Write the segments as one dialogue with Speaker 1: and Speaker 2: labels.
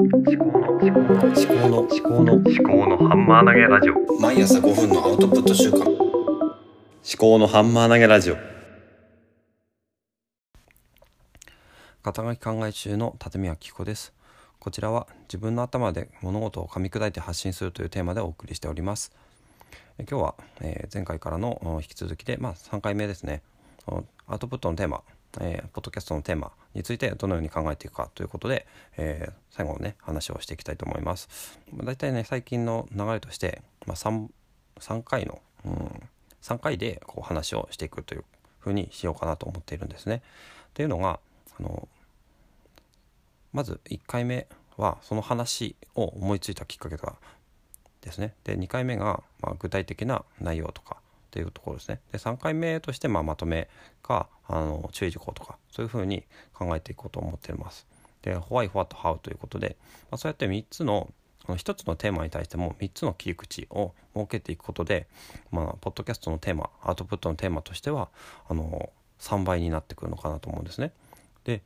Speaker 1: 思考の思考の思考の思考の思考のハンマー投げラジオ。
Speaker 2: 毎朝5分のアウトプット週間。
Speaker 1: 思考のハンマー投げラジオ。
Speaker 3: 肩書き考え中の立宮紀子です。こちらは自分の頭で物事を噛み砕いて発信するというテーマでお送りしております。え今日は、えー前回からのお引き続きでまあ3回目ですね。おアウトプットのテーマ、えーポッドキャストのテーマについてどのように考えていくかということで、えー最後のね話をしていきたいと思います。まあ大体ね最近の流れとして、まあ、3, 3回の、うん、3回でこう話をしていくというふうにしようかなと思っているんですね。っていうのがあのまず1回目はその話を思いついたきっかけがですね。で2回目が、まあ、具体的な内容とかっていうところですねで3回目として、ま、まとめかあの注意事項とかそういうふうに考えていこうと思っていますで「Why, What, How」ということで、まあ、そうやって3つのの1つのテーマに対しても3つの切り口を設けていくことで、まあ、ポッドキャストのテーマアウトプットのテーマとしてはあの3倍になってくるのかなと思うんですね。で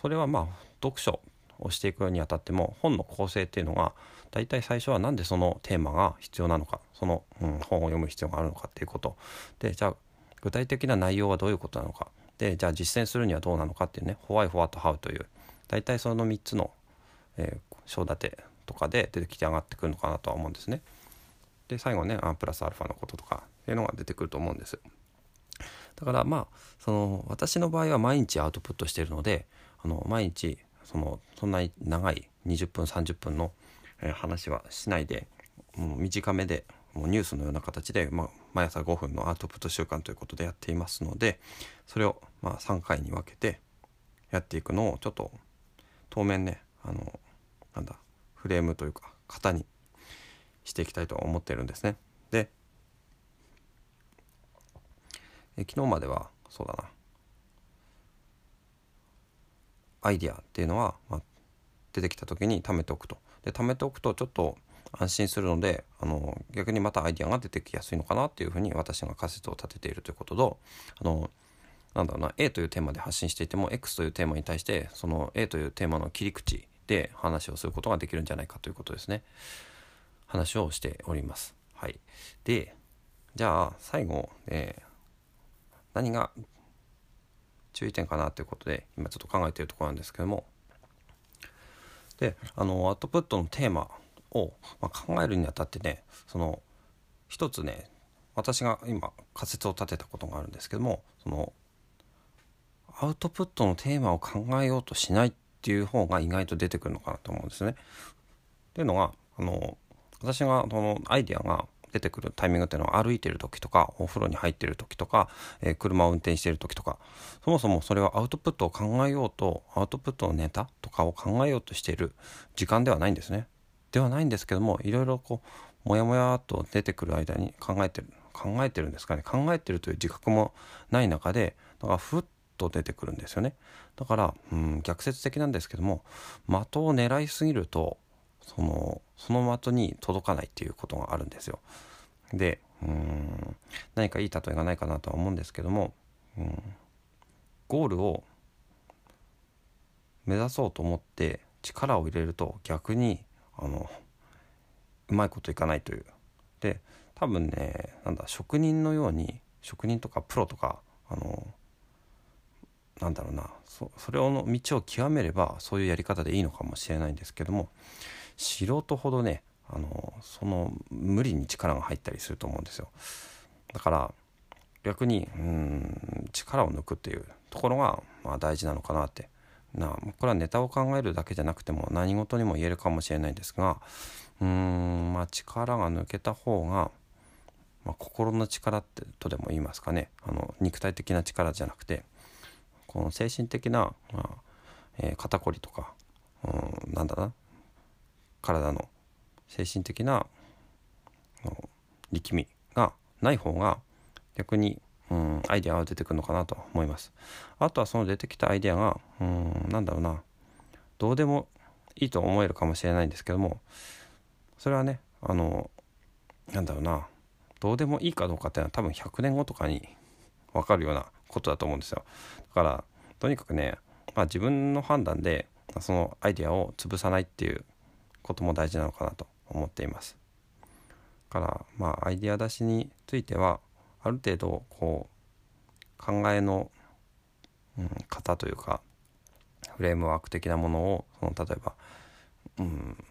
Speaker 3: それはまあ読書をしていくにあたっても本の構成っていうのが大体最初は何でそのテーマが必要なのかその、うん、本を読む必要があるのかっていうことでじゃあ具体的な内容はどういうことなのかでじゃあ実践するにはどうなのかっていうね「Why, What, How」という大体その3つのえー章立てとかで出てきて上がってくるのかなとは思うんですね。で最後ねあプラスアルファのこととかっていうのが出てくると思うんです。だからまあその私の場合は毎日アウトプットしているのであの毎日そのそんなに長い20分30分の、話はしないでもう短めでもうニュースのような形で、まあ、毎朝5分のアウトプット習慣ということでやっていますのでそれをまあ3回に分けてやっていくのをちょっと当面ねあのなんだフレームというか型にしていきたいと思ってるんですね。で昨日まではそうだなアイディアっていうのは、まあ、出てきた時に貯めておくと。で貯めておくとちょっと安心するのであの逆にまたアイデアが出てきやすいのかなっていうふうに私が仮説を立てているということとあのなんだろうな A というテーマで発信していても X というテーマに対してその A というテーマの切り口で話をすることができるんじゃないかということですね。話をしております。はい。でじゃあ最後、えー何が注意点かなということで今ちょっと考えているところなんですけどもであのアウトプットのテーマを、ま、考えるにあたってねその一つね私が今仮説を立てたことがあるんですけどもそのアウトプットのテーマを考えようとしないっていう方が意外と出てくるのかなと思うんですね。っていうのがあの私がそのアイデアが出てくるタイミングっていうのは歩いてる時とかお風呂に入ってる時とか、えー車を運転してる時とかそもそもそれはアウトプットを考えようとアウトプットのネタとかを考えようとしている時間ではないんですね。ではないんですけどもいろいろこうモヤモヤっと出てくる間に考えてる考えてるんですかね考えてるという自覚もない中でだからふっと出てくるんですよね。だから、うん、逆説的なんですけども的を狙いすぎるとそのその的に届かないっていうことがあるんですよ。でうん何かいい例えがないかなとは思うんですけども、うん、ゴールを目指そうと思って力を入れると逆にあのうまいこといかないという。で多分ねなんだ職人のように職人とかプロとかあのなんだろうなそそれをの道を極めればそういうやり方でいいのかもしれないんですけども素人ほどねあのその無理に力が入ったりすると思うんですよ。だから逆にうん力を抜くっていうところが、まあ、大事なのかなって。なこれはネタを考えるだけじゃなくても何事にも言えるかもしれないんですがうーんまあ力が抜けた方が、まあ、心の力ってとでも言いますかね。あの肉体的な力じゃなくてこの精神的な、まあえー肩こりとかうんなんだな体の精神的な力みがない方が逆に、うん、アイデアが出てくるのかなと思います。あとはその出てきたアイデアが、うん、なんだろうなどうでもいいと思えるかもしれないんですけどもそれはねあのなんだろうなどうでもいいかどうかっていうのは多分100年後とかに分かるようなことだと思うんですよ。だからとにかくね、まあ、自分の判断でそのアイデアを潰さないっていうことも大事なのかなと思っています。からまあアイデア出しについてはある程度こう考えの、うん、型というかフレームワーク的なものをその例えば、うん、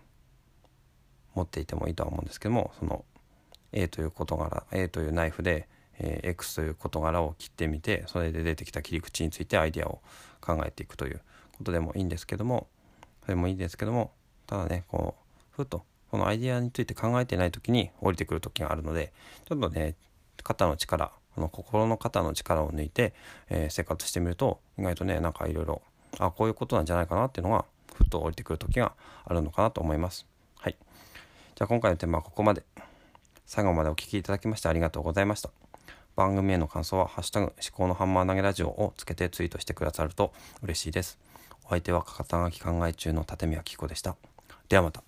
Speaker 3: 持っていてもいいとは思うんですけどもその A という事柄 A というナイフで、えー、X という事柄を切ってみてそれで出てきた切り口についてアイデアを考えていくということでもいいんですけどもそれもいいんですけどもただねこうふっとこのアイデアについて考えてない時に降りてくる時があるのでちょっとね肩の力この心の肩の力を抜いて、えー、生活してみると意外とねなんかいろいろあこういうことなんじゃないかなっていうのがふっと降りてくる時があるのかなと思います。はい。じゃあ今回のテーマはここまで。最後までお聴きいただきましてありがとうございました。番組への感想は「ハッシュタグ思考のハンマー投げラジオ」をつけてツイートしてくださると嬉しいです。お相手はかかた書き考え中の立宮紀子でした。ではまた。